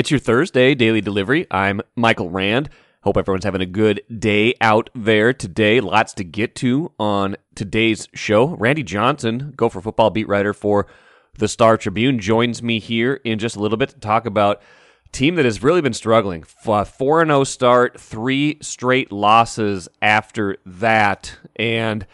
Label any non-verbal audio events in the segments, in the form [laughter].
It's your Thursday daily delivery. I'm Michael Rand. Hope everyone's having a good day out there today. Lots to get to on today's show. Randy Johnson, Gopher football beat writer for the Star Tribune, joins me here in just a little bit to talk about team that has really been struggling. 4 0 start, three straight losses after that. And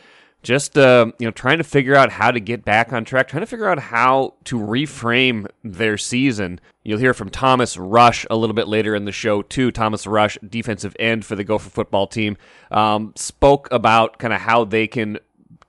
just uh, you know trying to figure out how to get back on track, trying to figure out how to reframe their season. You'll hear from Thomas Rush a little bit later in the show too. Thomas Rush, defensive end for the Gopher football team, um, spoke about kind of how they can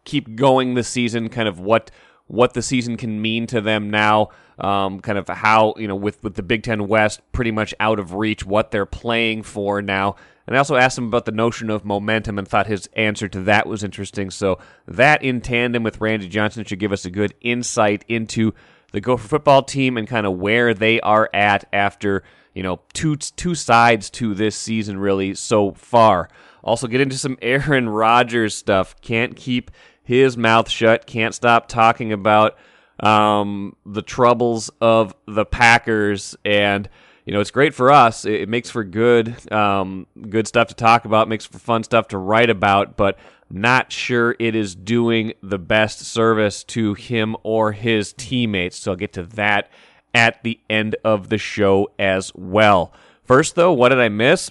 keep going this season, kind of what what the season can mean to them now. Um, kind of how you know with with the Big Ten West pretty much out of reach, what they're playing for now. And I also asked him about the notion of momentum and thought his answer to that was interesting. So that in tandem with Randy Johnson should give us a good insight into the Gopher football team and kind of where they are at after, you know, two two sides to this season really so far. Also get into some [laughs] Aaron Rodgers stuff. Can't keep his mouth shut. Can't stop talking about um, the troubles of the Packers and you know, it's great for us. It, makes for good, um, good stuff to talk about. Makes for fun stuff to write about. But not sure it is doing the best service to him or his teammates. So I'll get to that at the end of the show as well. First, though, what did I miss?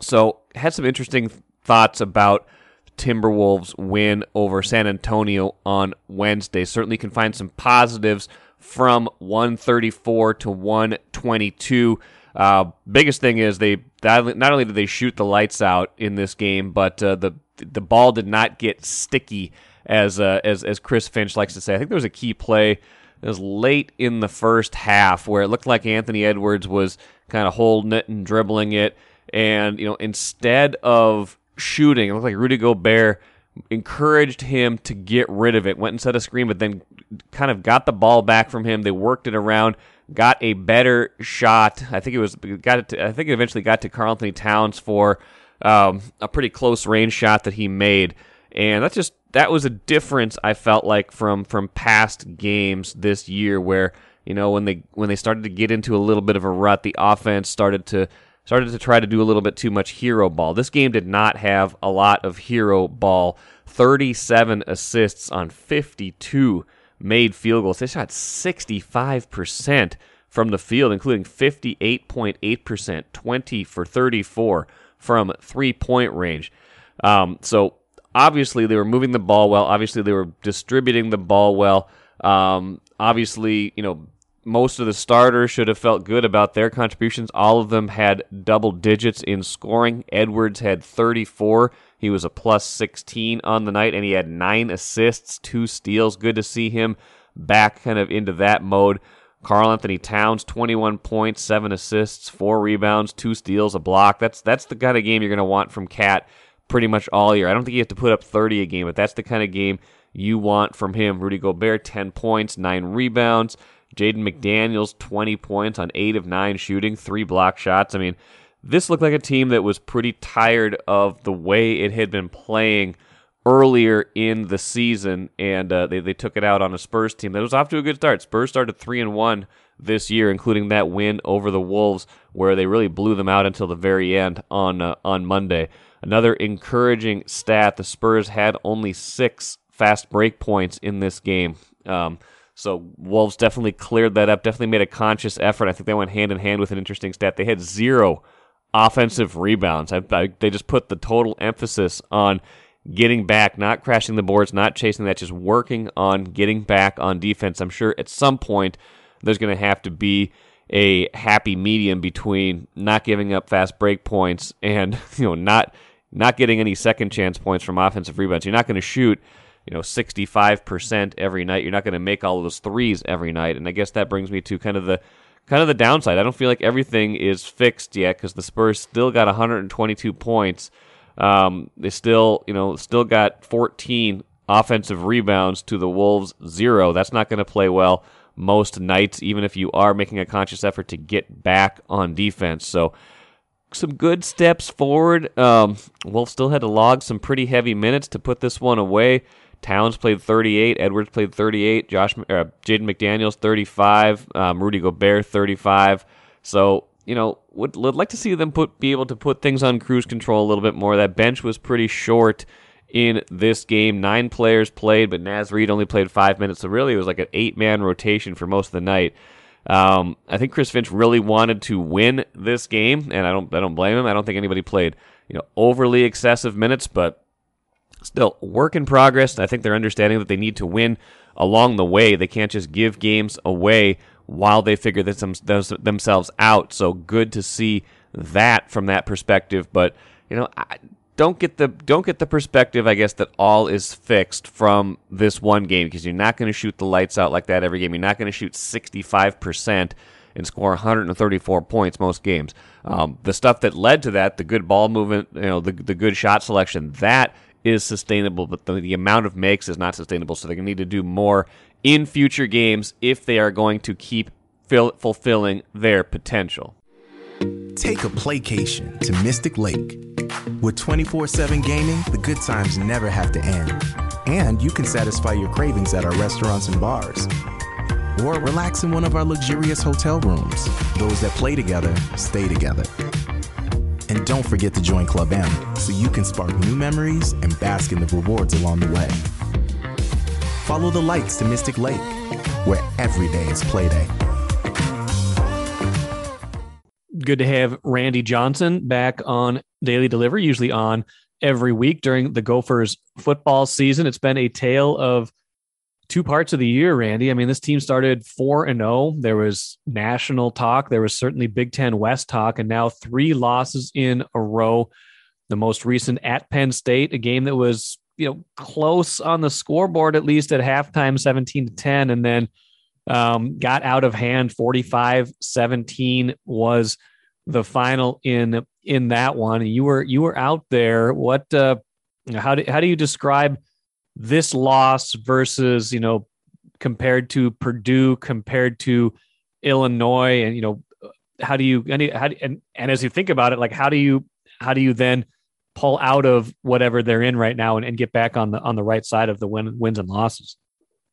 So had some interesting thoughts about Timberwolves win over San Antonio on Wednesday. Certainly can find some positives from 134 to 122. Uh, biggest thing is they not only did they shoot the lights out in this game, but uh, the the ball did not get sticky as uh, as as Chris Finch likes to say. I think there was a key play. It was late in the first half where it looked like Anthony Edwards was kind of holding it and dribbling it, and you know instead of shooting, it looked like Rudy Gobert encouraged him to get rid of it. Went and set a screen, but then kind of got the ball back from him. They worked it around, got a better shot. I think it was got it. To, I think it eventually got to Karl-Anthony Towns for um, a pretty close range shot that he made, and that's just that was a difference I felt like from from past games this year where you know when they when they started to get into a little bit of a rut, the offense started to started to try to do a little bit too much hero ball. This game did not have a lot of hero ball. 37 assists on 52 made field goals. They shot 65% from the field, including 58.8%, 20 for 34 from three point range. Um, so obviously they were moving the ball well. Obviously they were distributing the ball well. Um, obviously, you know, most of the starters should have felt good about their contributions. All of them had double digits in scoring. Edwards had 34. He was a plus 16 on the night, and he had nine assists, two steals. Good to see him back kind of into that mode. Karl-Anthony Towns, 21 points, seven assists, four rebounds, two steals, a block. That's that's the kind of game you're going to want from KAT pretty much all year. I don't think you have to put up 30 a game, but that's the kind of game you want from him. Rudy Gobert, 10 points, nine rebounds. Jaden McDaniels, 20 points on 8 of 9 shooting, 3 block shots. I mean, this looked like a team that was pretty tired of the way it had been playing earlier in the season, and uh, they, they took it out on a Spurs team that was off to a good start. Spurs started 3 and 1 this year, including that win over the Wolves, where they really blew them out until the very end on, uh, on Monday. Another encouraging stat the Spurs had only six fast break points in this game. Um, so Wolves definitely cleared that up, definitely made a conscious effort. I think they went hand in hand with an interesting stat. They had zero offensive rebounds. I, I, they just put the total emphasis on getting back, not crashing the boards, not chasing that, just working on getting back on defense. I'm sure at some point there's going to have to be a happy medium between not giving up fast break points and [laughs] you know not not getting any second chance points from offensive rebounds. You're not going to shoot you know 65% every night. You're not going to make all those threes every night. And I guess that brings me to kind of the kind of the downside. I don't feel like everything is fixed yet because the Spurs still got 122 points. Um, they still, you know, still got 14 offensive rebounds to the Wolves zero. That's not going to play well most nights, even if you are making a conscious effort to get back on defense. So some good steps forward. Um, Wolves still had to log some pretty heavy minutes to put this one away. Towns played 38. Edwards played 38. Josh, uh, Jaden McDaniels 35. Um, Rudy Gobert 35. So you know, would, would like to see them put be able to put things on cruise control a little bit more. That bench was pretty short in this game. Nine players played, but Naz Reid only played five minutes. So really, it was like an eight man rotation for most of the night. Um, I think Chris Finch really wanted to win this game, and I don't I don't blame him. I don't think anybody played you know overly excessive minutes, but still work in progress. I think they're understanding that they need to win along the way. They can't just give games away while they figure this, themselves out. So good to see that from that perspective. But you know, I don't get the don't get the perspective, I guess, that all is fixed from this one game because you're not going to shoot the lights out like that every game. You're not going to shoot 65 percent and score 134 points most games. Um, the stuff that led to that, the good ball movement, you know, the the good shot selection, that is sustainable, but the, the amount of makes is not sustainable. So they're going to need to do more in future games if they are going to keep fill, fulfilling their potential. Take a playcation to Mystic Lake. With 24 7 gaming, the good times never have to end. And you can satisfy your cravings at our restaurants and bars. Or relax in one of our luxurious hotel rooms. Those that play together stay together. And don't forget to join Club M so you can spark new memories and bask in the rewards along the way. Follow the lights to Mystic Lake, where every day is playday. Good to have Randy Johnson back on Daily Delivery, usually on every week during the Gophers football season. It's been a tale of two parts of the year, Randy. I mean, this team started 4 and 0. There was national talk, there was certainly Big 10 West talk, and now three losses in a row. The most recent at Penn State, a game that was, you know, close on the scoreboard at least at halftime 17 to 10 and then um, got out of hand 45-17 was the final in in that one. You were you were out there. What uh how do how do you describe this loss versus, you know, compared to Purdue, compared to Illinois, and you know, how do you and how and and as you think about it, like how do you how do you then pull out of whatever they're in right now and, and get back on the on the right side of the win, wins and losses?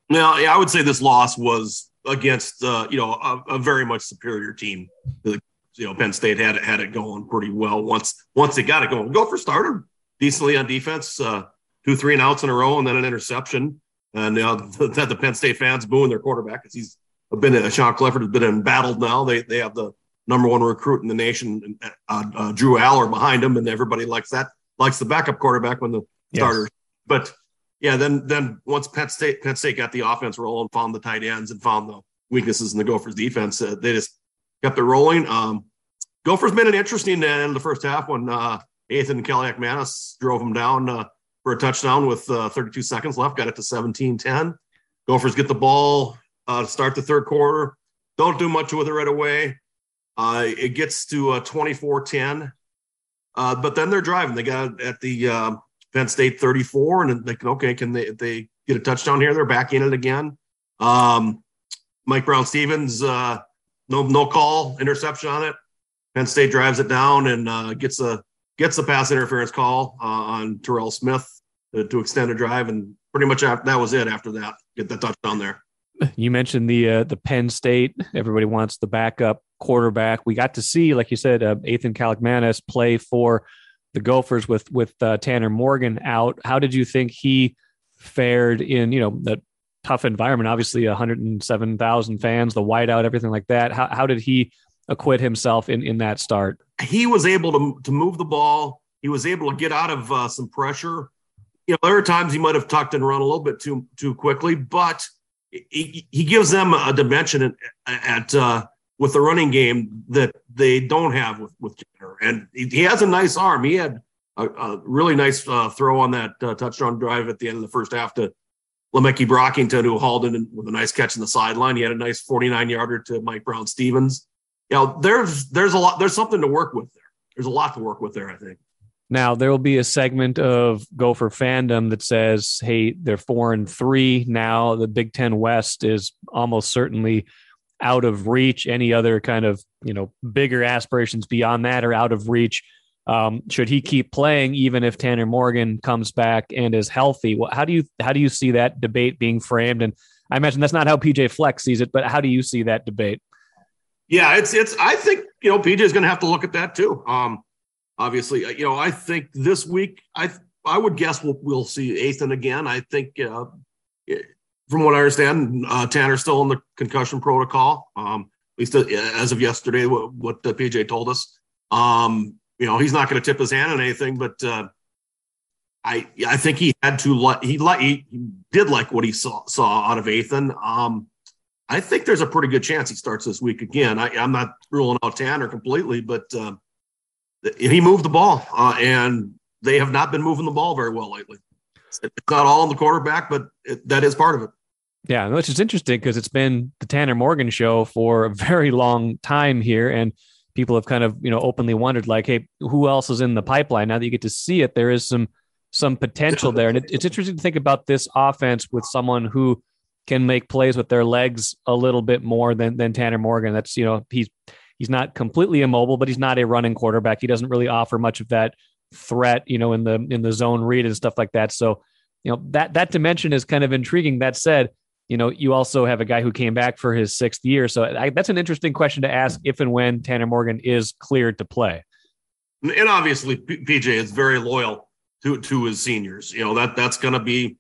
Now, I would say this loss was against uh, you know a, a, very much superior team. You know, Penn State had it had it going pretty well once once they got it going. Gophers starter decently on defense. Uh, two three and outs in a row, and then an interception. And uh, [laughs] the, the Penn State fans booing their quarterback because he's been a Sean Clifford has been embattled now. They they have the number one recruit in the nation, uh, uh, Drew Allar, behind him, and everybody likes that likes the backup quarterback when the yes. starter. But yeah, then then once Penn State Penn State got the offense rolling, found the tight ends, and found the weaknesses in the Gophers defense, uh, they just kept it rolling. Um, Gophers made it interesting in the first half when uh, Athan Kaliakmanis drove them down uh, for a touchdown with uh, 32 seconds left, got it to 17 10. Gophers get the ball uh, start the third quarter. Don't do much with it right away. Uh, it gets to uh, 24 10. Uh, but then they're driving. They got at the uh, Penn State 34, and they can, okay, can they, they get a touchdown here? They're back in it again. Um, Mike Brown-Stephens, no, no call, interception on it. Penn State drives it down and gets a gets the pass interference call on Terrell Smith to, to extend a drive, and pretty much after, that was it. After that, get the touchdown there. You mentioned the uh, the Penn State. Everybody wants the backup quarterback. We got to see, like you said, uh, Athan Kaliakmanis play for the Gophers with with uh, Tanner Morgan out. How did you think he fared in you know the tough environment? Obviously, 107,000 fans, the whiteout, everything like that. How how did he acquit himself in in that start? He was able to to move the ball. He was able to get out of uh, some pressure you know, there are times he might have tucked and run a little bit too too quickly, but he, he gives them a dimension at, at uh, with the running game that they don't have with with Jenner. And he, has a nice arm. He had a, a really nice uh, throw on that uh, touchdown drive at the end of the first half to Le'Meke Brockington, who hauled in with a nice catch in the sideline. He had a nice 49 yarder to Mike Brown-Stephens. You know, there's there's a lot there's something to work with there. There's a lot to work with there, I think. Now there will be a segment of Gopher fandom that says, "Hey, they're four and three now. The Big Ten West is almost certainly out of reach. Any other kind of you know bigger aspirations beyond that are out of reach." Um, should he keep playing, even if Tanner Morgan comes back and is healthy? Well, how do you how do you see that debate being framed? And I imagine that's not how PJ Fleck sees it, but how do you see that debate? Yeah, it's it's. I think you know PJ is going to have to look at that too. Um, obviously, uh, you know, I think this week, I I would guess we'll we'll see Athan again. I think, uh, from what I understand, uh, Tanner's still in the concussion protocol. Um, at least uh, as of yesterday, what, what the PJ told us. Um, you know, he's not going to tip his hand on anything, but uh, I I think he had to let he like he, did like what he saw saw out of Athan. Um, I think there's a pretty good chance he starts this week again. I, am not ruling out Tanner completely, but uh, he moved the ball, uh, and they have not been moving the ball very well lately. It's not all in the quarterback, but it, that is part of it. Yeah, which is interesting because it's been the Tanner Morgan show for a very long time here, and people have kind of you know openly wondered like, hey, who else is in the pipeline? Now that you get to see it, there is some some potential there, and it, it's interesting to think about this offense with someone who can make plays with their legs a little bit more than than Tanner Morgan. That's you know he's he's not completely immobile, but he's not a running quarterback. He doesn't really offer much of that threat, you know, in the in the zone read and stuff like that. So, you know, that that dimension is kind of intriguing. That said, you know, you also have a guy who came back for his sixth year. So I, that's an interesting question to ask if and when Tanner Morgan is cleared to play. And obviously, PJ is very loyal to to his seniors. You know that that's going to be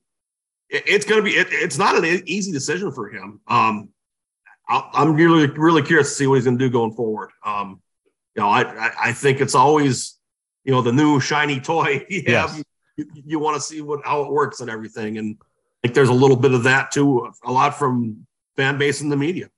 it's going to be it, it's not an easy decision for him. Um, I'm really really curious to see what he's going to do going forward. Um, you know, I, I think it's always you know the new shiny toy. [laughs] you yes. you, you want to see what how it works and everything, and I think there's a little bit of that too. A lot from fan base and the media.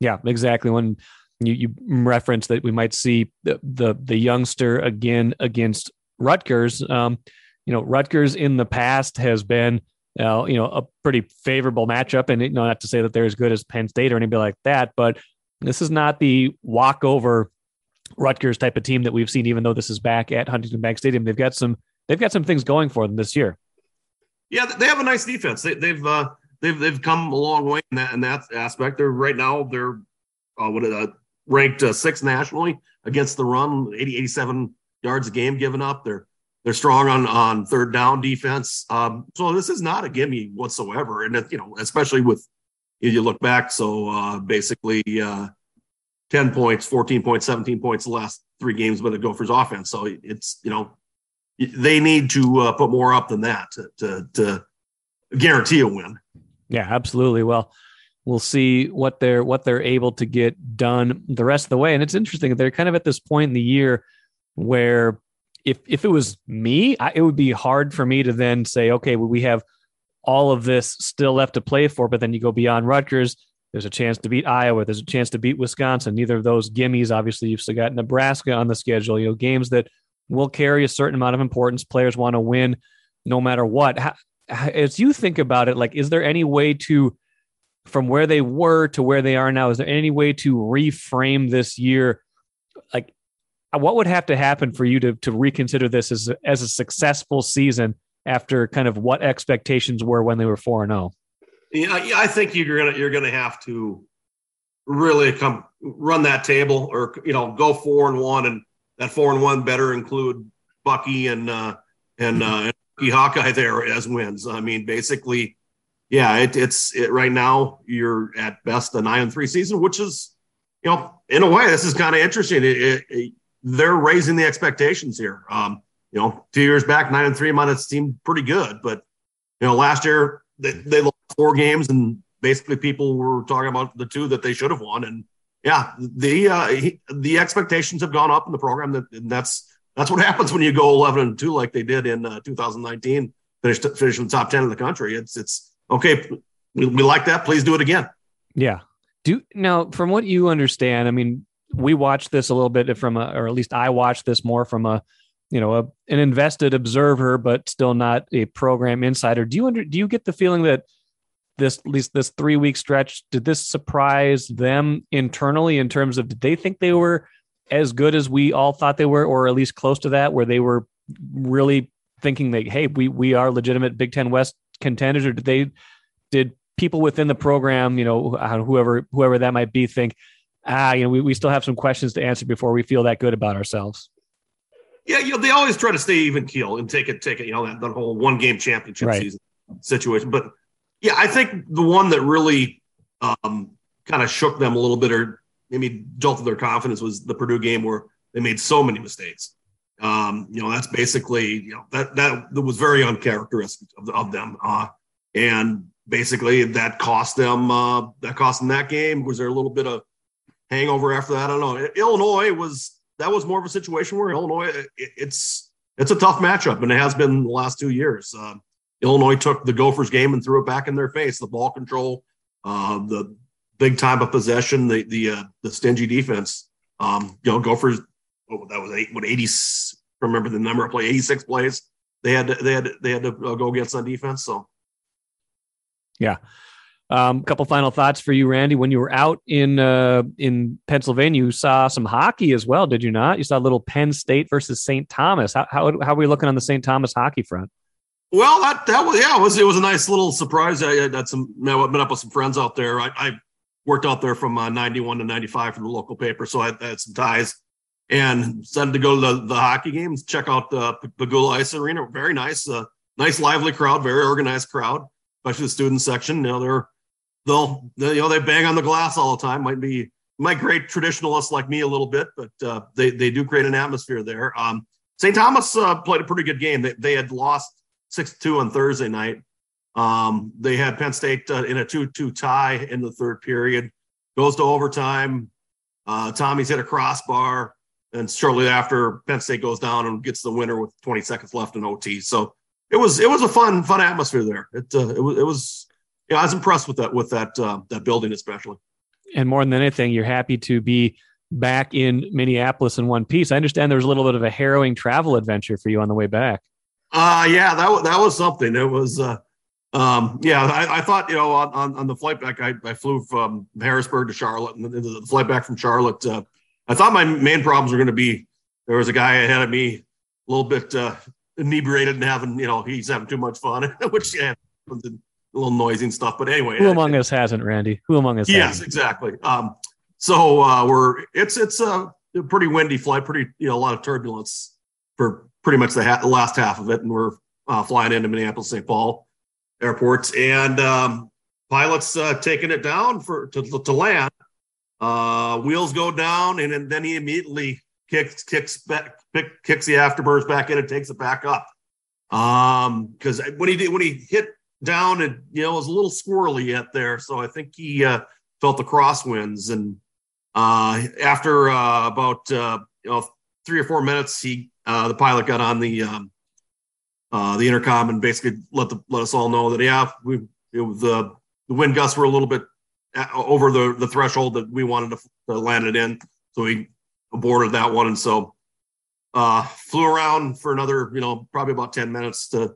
Yeah, exactly. When you you reference that we might see the the, the youngster again against Rutgers. Um, you know, Rutgers in the past has been uh, you know, a pretty favorable matchup. And you know, not to say that they're as good as Penn State or anybody like that, but this is not the walkover Rutgers type of team that we've seen. Even though this is back at Huntington Bank Stadium, they've got some they've got some things going for them this year. Yeah, they have a nice defense. They, have uh, they've they've come a long way in that in that aspect. They're right now they're uh, what uh, ranked uh, sixth nationally against the run, 80, 87 yards a game given up. They're they're strong on on third down defense. Um, so this is not a gimme whatsoever. And you know, especially with if you look back, so uh, basically uh, ten points, fourteen points, seventeen points the last three games by the Gophers offense. So it's you know they need to uh, put more up than that to, to to guarantee a win. Yeah, absolutely. Well, we'll see what they're what they're able to get done the rest of the way. And it's interesting they're kind of at this point in the year where if if it was me, I, it would be hard for me to then say, okay, well, we have all of this still left to play for, but then you go beyond Rutgers. There's a chance to beat Iowa. There's a chance to beat Wisconsin. Neither of those gimmies. Obviously, you've still got Nebraska on the schedule. You know, games that will carry a certain amount of importance. Players want to win no matter what. As you think about it, like, is there any way to, from where they were to where they are now, is there any way to reframe this year? Like, what would have to happen for you to to reconsider this as a, as a successful season after kind of what expectations were when they were four and zero? Oh? Yeah, I think you're gonna you're gonna have to really come run that table, or you know, go four and one, and that four and one better include Bucky and uh, and uh, and Hawkeye there as wins. I mean, basically, yeah, it, it's it, right now you're at best a nine and three season, which is you know, in a way, this is kind of interesting. It, it, they're raising the expectations here. Um, you know, two years back, nine and three might have seemed pretty good, but you know, last year they, they lost four games, and basically people were talking about the two that they should have won. And yeah, the uh, he, the expectations have gone up in the program. That and that's that's what [laughs] happens when you go eleven and two like they did in uh, 2019, finished in the top ten in the country. It's it's okay. We, we like that. Please do it again. Yeah. Do now, from what you understand, I mean, we watched this a little bit from a, or at least I watched this more from a, you know, a, an invested observer, but still not a program insider. Do you under, do you get the feeling that this, at least this three week stretch, did this surprise them internally in terms of, did they think they were as good as we all thought they were, or at least close to that, where they were really thinking that, Hey, we, we are legitimate Big Ten West contenders, or did they, did people within the program, you know, whoever, whoever that might be think, ah, you know, we, we still have some questions to answer before we feel that good about ourselves. Yeah, you know, they always try to stay even keel and take it, take it, you know, that, that whole one game championship right. season situation. But yeah, I think the one that really um, kind of shook them a little bit or maybe jolted their confidence was the Purdue game where they made so many mistakes. Um, you know, that's basically you know that that, that was very uncharacteristic of, of them. Uh, and basically that cost them uh, that cost them that game. Was there a little bit of hangover after that? I don't know. Illinois was that was more of a situation where Illinois it, it's it's a tough matchup, and it has been the last two years. Uh, Illinois took the Gophers game and threw it back in their face. The ball control, uh, the big time of possession, the the uh, the stingy defense. Um, you know, Gophers. Oh, that was eight. What eighty? Remember the number of play? Eighty six plays. They had to, they had to, they had to uh, go against on defense. So, yeah. A um, couple final thoughts for you, Randy. When you were out in uh, in Pennsylvania, you saw some hockey as well, did you not? You saw a little Penn State versus St. Thomas. How how, how are we looking on the St. Thomas hockey front? Well, that that was yeah, it was it was a nice little surprise. I, I had some I've been up with some friends out there. I, I worked out there from uh, 91 to 95 for the local paper, so I had some ties and decided to go to the, the hockey games, check out the Pegula Ice Arena. Very nice, uh, nice lively crowd, very organized crowd, especially the student section. You know, they're they'll they, you know they bang on the glass all the time. Might be might create traditionalists like me a little bit, but uh, they they do create an atmosphere there. Um, St. Thomas uh, played a pretty good game. They, they had lost six two on Thursday night. Um, they had Penn State uh, in a two two tie in the third period. Goes to overtime. Uh, Tommy's hit a crossbar, and shortly after, Penn State goes down and gets the winner with 20 seconds left in OT. So it was it was a fun fun atmosphere there. It uh, it was it was yeah, I was impressed with that with that uh, that building especially. And more than anything, you're happy to be back in Minneapolis in one piece. I understand there was a little bit of a harrowing travel adventure for you on the way back. Uh yeah, that that was something. It was uh um yeah, I, I thought, you know, on, on, on the flight back, I, I flew from Harrisburg to Charlotte and the, the flight back from Charlotte. Uh, I thought my main problems were going to be there was a guy ahead of me, a little bit uh, inebriated and having, you know, he's having too much fun, [laughs] which yeah, little noisy and stuff. But anyway, who among I, us hasn't, Randy? Who among us? Yes, hasn't? exactly. Um, so uh, we're it's it's a pretty windy flight, pretty you know a lot of turbulence for pretty much the, ha- the last half of it, and we're uh, flying into Minneapolis, St. Paul airports, and um, pilots uh, taking it down for to, to land. Uh, wheels go down, and, and, then he immediately kicks kicks back, kicks the afterburners back in and takes it back up. Um, because when he did when he hit down, it you know was a little squirrely yet there, so I think he uh, felt the crosswinds. And uh, after uh, about uh, you know three or four minutes, he uh, the pilot got on the um, uh, the intercom and basically let the let us all know that yeah, we it was the the wind gusts were a little bit over the the threshold that we wanted to, to land it in, so we aborted that one, and so uh, flew around for another you know probably about ten minutes to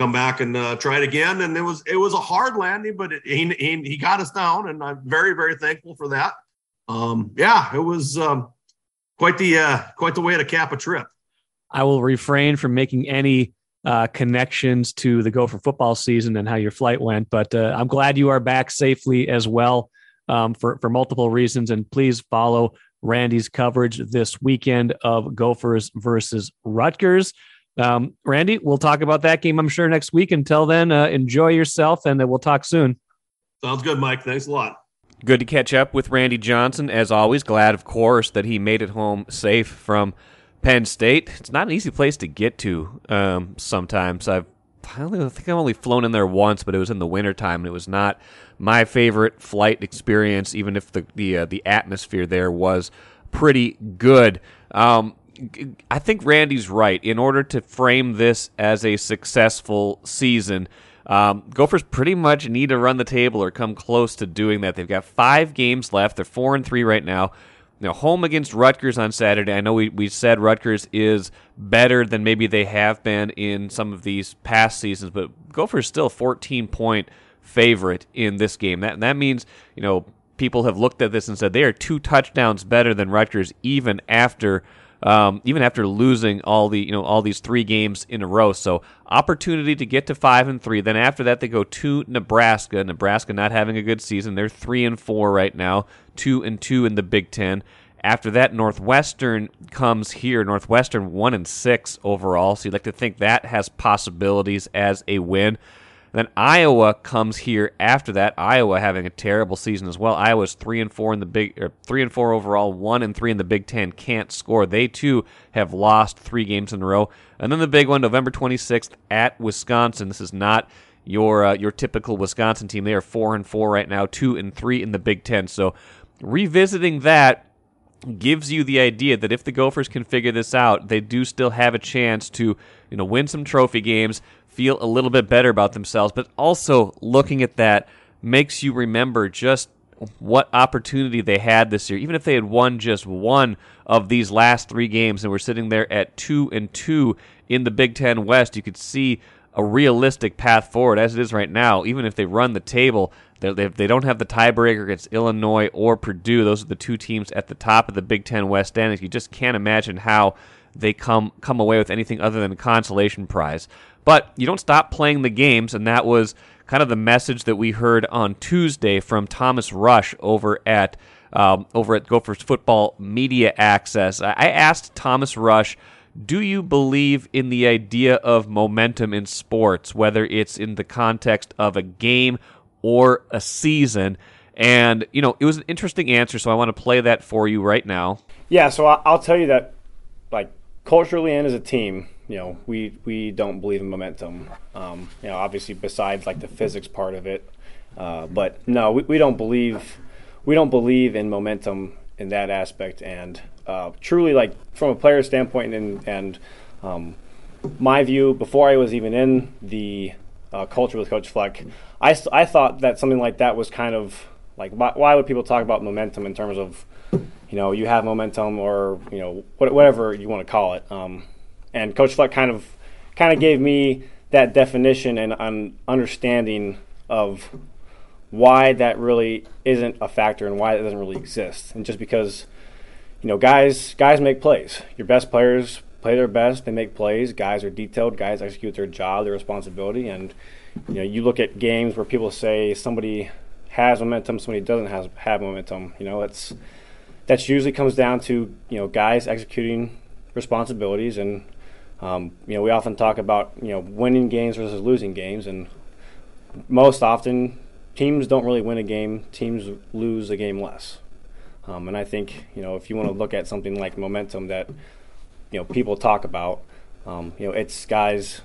come back and uh, try it again. And it was it was a hard landing, but it, he, he he got us down, and I'm very very thankful for that. Um, yeah, it was um, quite the uh, quite the way to cap a trip. I will refrain from making any uh, connections to the Gopher football season and how your flight went, but uh, I'm glad you are back safely as well um, for for multiple reasons. And please follow Randy's coverage this weekend of Gophers versus Rutgers. Um, Randy, we'll talk about that game, I'm sure, next week. Until then, uh, enjoy yourself, and we'll talk soon. Sounds good, Mike. Thanks a lot. Good to catch up with Randy Johnson. As always, glad, of course, that he made it home safe from Penn State. It's not an easy place to get to um, sometimes. I've I, only, I think I've only flown in there once, but it was in the wintertime, and it was not my favorite flight experience, even if the the, uh, the atmosphere there was pretty good. Um, I think Randy's right. In order to frame this as a successful season, um, Gophers pretty much need to run the table or come close to doing that. They've got five games left. They're four and three right now. Now, home against Rutgers on Saturday. I know we, we said Rutgers is better than maybe they have been in some of these past seasons, but Gophers still a 14 point favorite in this game. That that means you know people have looked at this and said they are two touchdowns better than Rutgers even after um, even after losing all the you know all these three games in a row. So opportunity to get to five and three. Then after that, they go to Nebraska. Nebraska not having a good season. They're three and four right now, two and two in the Big Ten. After that, Northwestern comes here. Northwestern one and six overall. So you'd like to think that has possibilities as a win. Then Iowa comes here after that. Iowa having a terrible season as well. Iowa's three and four in the big, or three and four overall, one and three in the Big Ten. Can't score. They too have lost three games in a row. And then the big one, November 26th at Wisconsin. This is not your uh, your typical Wisconsin team. They are four and four right now, two and three in the Big Ten. So revisiting that gives you the idea that if the Gophers can figure this out, they do still have a chance to, you know, win some trophy games, feel a little bit better about themselves, but also looking at that makes you remember just what opportunity they had this year. Even if they had won just one of these last 3 games and were sitting there at 2 and 2 in the Big 10 West, you could see a realistic path forward as it is right now. Even if they run the table, they don't have the tiebreaker against Illinois or Purdue. Those are the two teams at the top of the Big Ten West standings. You just can't imagine how they come come away with anything other than a consolation prize. But you don't stop playing the games, and that was kind of the message that we heard on Tuesday from Thomas Rush over at um, over at Gophers Football Media Access. I asked Thomas Rush do you believe in the idea of momentum in sports, whether it's in the context of a game or a season? And, you know, it was an interesting answer, so I want to play that for you right now. Yeah, so I'll tell you that, like, culturally and as a team, you know, we, we don't believe in momentum. Um, you know, obviously, besides, like, the physics part of it. Uh, but no, we, we don't believe we don't believe in momentum in that aspect. And uh, truly, like from a player standpoint, and and um, my view before I was even in the uh, culture with Coach Fleck, I I thought that something like that was kind of like why, why would people talk about momentum in terms of you know you have momentum or you know whatever you want to call it. Um, and Coach Fleck kind of kind of gave me that definition and an understanding of why that really isn't a factor and why it doesn't really exist. And just because you know, guys guys make plays. Your best players play their best. They make plays. Guys are detailed. Guys execute their job, their responsibility. And you know, you look at games where people say somebody has momentum, somebody doesn't have have momentum. You know, that's that's usually comes down to you know guys executing responsibilities and. Um, you know, we often talk about you know winning games versus losing games, and most often teams don't really win a game. Teams lose a game less. Um, and I think you know if you want to look at something like momentum that you know people talk about, um, you know it's guys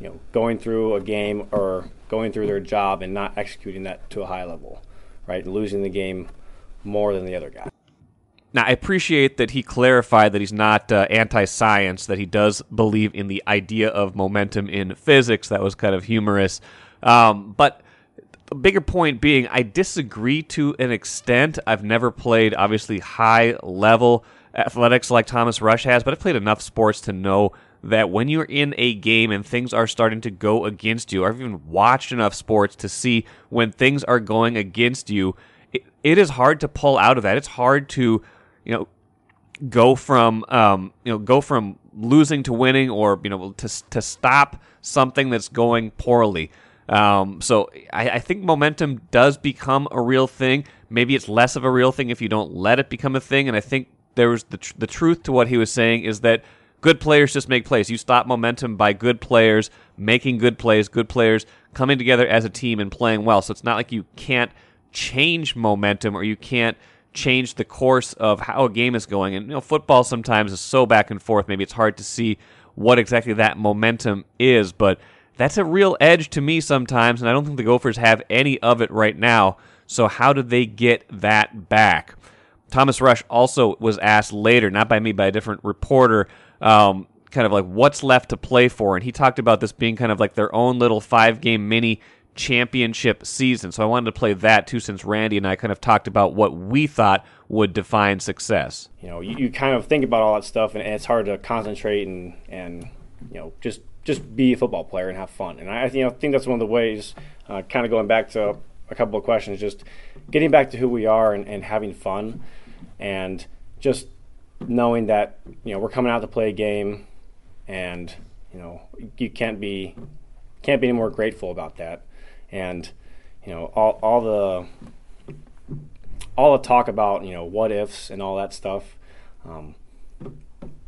you know going through a game or going through their job and not executing that to a high level, right? Losing the game more than the other guy. Now, I appreciate that he clarified that he's not uh, anti science, that he does believe in the idea of momentum in physics. That was kind of humorous. Um, but the bigger point being, I disagree to an extent. I've never played, obviously, high level athletics like Thomas Rush has, but I've played enough sports to know that when you're in a game and things are starting to go against you, or I've even watched enough sports to see when things are going against you, it, it is hard to pull out of that. It's hard to, you know, go from um, you know go from losing to winning, or you know to to stop something that's going poorly. Um, so I, I, think momentum does become a real thing. Maybe it's less of a real thing if you don't let it become a thing. And I think there was the tr- the truth to what he was saying is that good players just make plays. You stop momentum by good players making good plays, good players coming together as a team and playing well. So it's not like you can't change momentum or you can't change the course of how a game is going. And you know, football sometimes is so back and forth. Maybe it's hard to see what exactly that momentum is, but that's a real edge to me sometimes, and I don't think the Gophers have any of it right now. So, how do they get that back? Thomas Rush also was asked later, not by me, by a different reporter, um, kind of like what's left to play for. And he talked about this being kind of like their own little five game mini championship season. So I wanted to play that too, since Randy and I kind of talked about what we thought would define success. You know, you, you kind of think about all that stuff, and, and it's hard to concentrate and, and you know, just just be a football player and have fun. And I you know think that's one of the ways, uh, kind of going back to a couple of questions, just getting back to who we are and, and having fun, and just knowing that you know we're coming out to play a game, and you know you can't be can't be any more grateful about that, and you know all all the all the talk about you know what ifs and all that stuff. Um,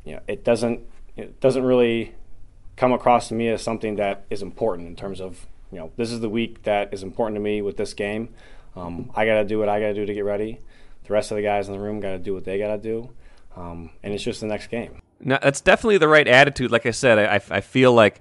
you know, it doesn't it doesn't really come across to me as something that is important in terms of you know, this is the week that is important to me with this game. Um, I got to do what I got to do to get ready. The rest of the guys in the room got to do what they got to do, um, and it's just the next game. No, that's definitely the right attitude. Like I said, I, I feel like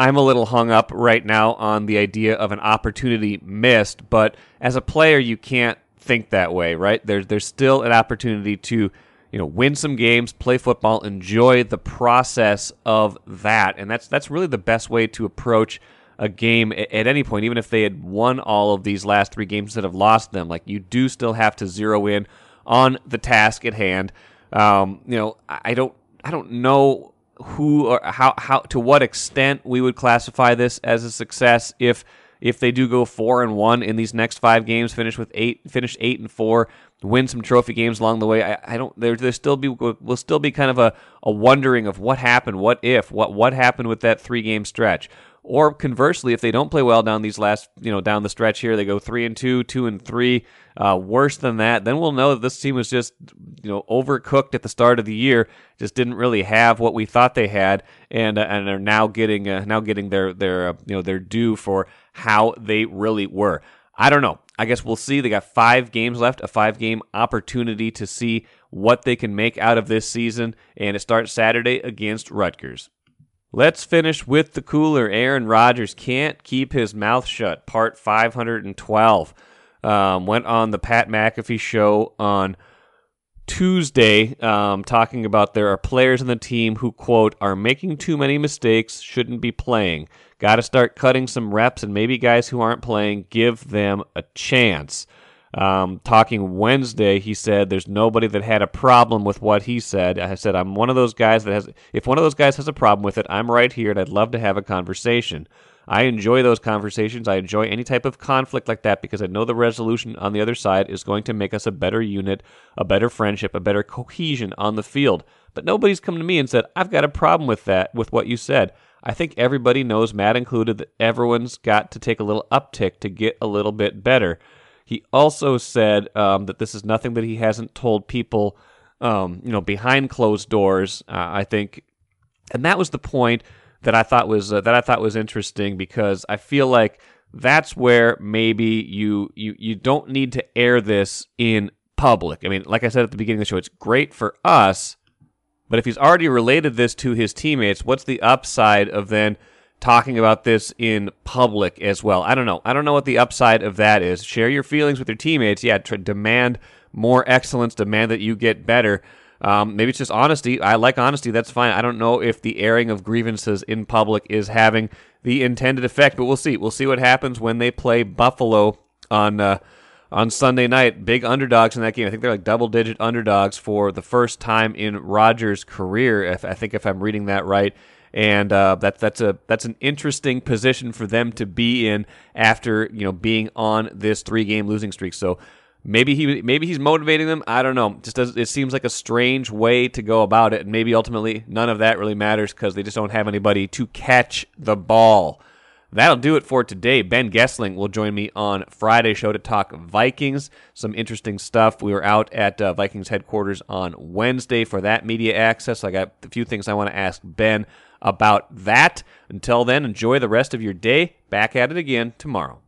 I'm a little hung up right now on the idea of an opportunity missed, but as a player, you can't think that way, right? There's there's still an opportunity to you know win some games, play football, enjoy the process of that, and that's that's really the best way to approach a game at, at any point. Even if they had won all of these last three games that have lost them, like you do still have to zero in on the task at hand. Um, you know, I don't I don't know who or how how to what extent we would classify this as a success if if they do go four and one in these next five games, finish with eight, finish eight and four, win some trophy games along the way. I, I don't. There, there still be will still be kind of a, a wondering of what happened, what if, what what happened with that three game stretch. Or conversely, if they don't play well down these last, you know, down the stretch here, they go three and two, two and three, uh, worse than that, then we'll know that this team was just, you know, overcooked at the start of the year. Just didn't really have what we thought they had, and uh, and are now getting uh, now getting their their uh, you know their due for how they really were. I don't know. I guess we'll see. They got five games left, a five game opportunity to see what they can make out of this season, and it starts Saturday against Rutgers. Let's finish with the cooler. Aaron Rodgers can't keep his mouth shut. Part 512 um, went on the Pat McAfee show on Tuesday, um, talking about there are players in the team who quote are making too many mistakes, shouldn't be playing. Got to start cutting some reps, and maybe guys who aren't playing give them a chance. Um, talking Wednesday, he said there's nobody that had a problem with what he said. I said I'm one of those guys that has. If one of those guys has a problem with it, I'm right here, and I'd love to have a conversation. I enjoy those conversations. I enjoy any type of conflict like that because I know the resolution on the other side is going to make us a better unit, a better friendship, a better cohesion on the field. But nobody's come to me and said, I've got a problem with that, with what you said. I think everybody knows, Matt included, that everyone's got to take a little uptick to get a little bit better. He also said um, that this is nothing that he hasn't told people, um, you know, behind closed doors. Uh, I think, and that was the point that I thought was uh, that I thought was interesting because I feel like that's where maybe you you you don't need to air this in public. I mean, like I said at the beginning of the show, it's great for us, but if he's already related this to his teammates, what's the upside of then talking about this in public as well. I don't know. I don't know what the upside of that is. Share your feelings with your teammates. Yeah, try, demand more excellence, demand that you get better. Um, maybe it's just honesty. I like honesty. That's fine. I don't know if the airing of grievances in public is having the intended effect, but we'll see. We'll see what happens when they play Buffalo on uh, on Sunday night. Big underdogs in that game. I think they're like double digit underdogs for the first time in Rodgers' career. If I think if I'm reading that right and uh, that's that's a that's an interesting position for them to be in after you know being on this three game losing streak. So maybe he maybe he's motivating them. I don't know. Just does, it seems like a strange way to go about it, and maybe ultimately none of that really matters because they just don't have anybody to catch the ball. That'll do it for today. Ben Goessling will join me on Friday show to talk Vikings. Some interesting stuff. We were out at uh, Vikings headquarters on Wednesday for that media access. I got a few things I want to ask Ben about that. Until then, enjoy the rest of your day. Back at it again tomorrow.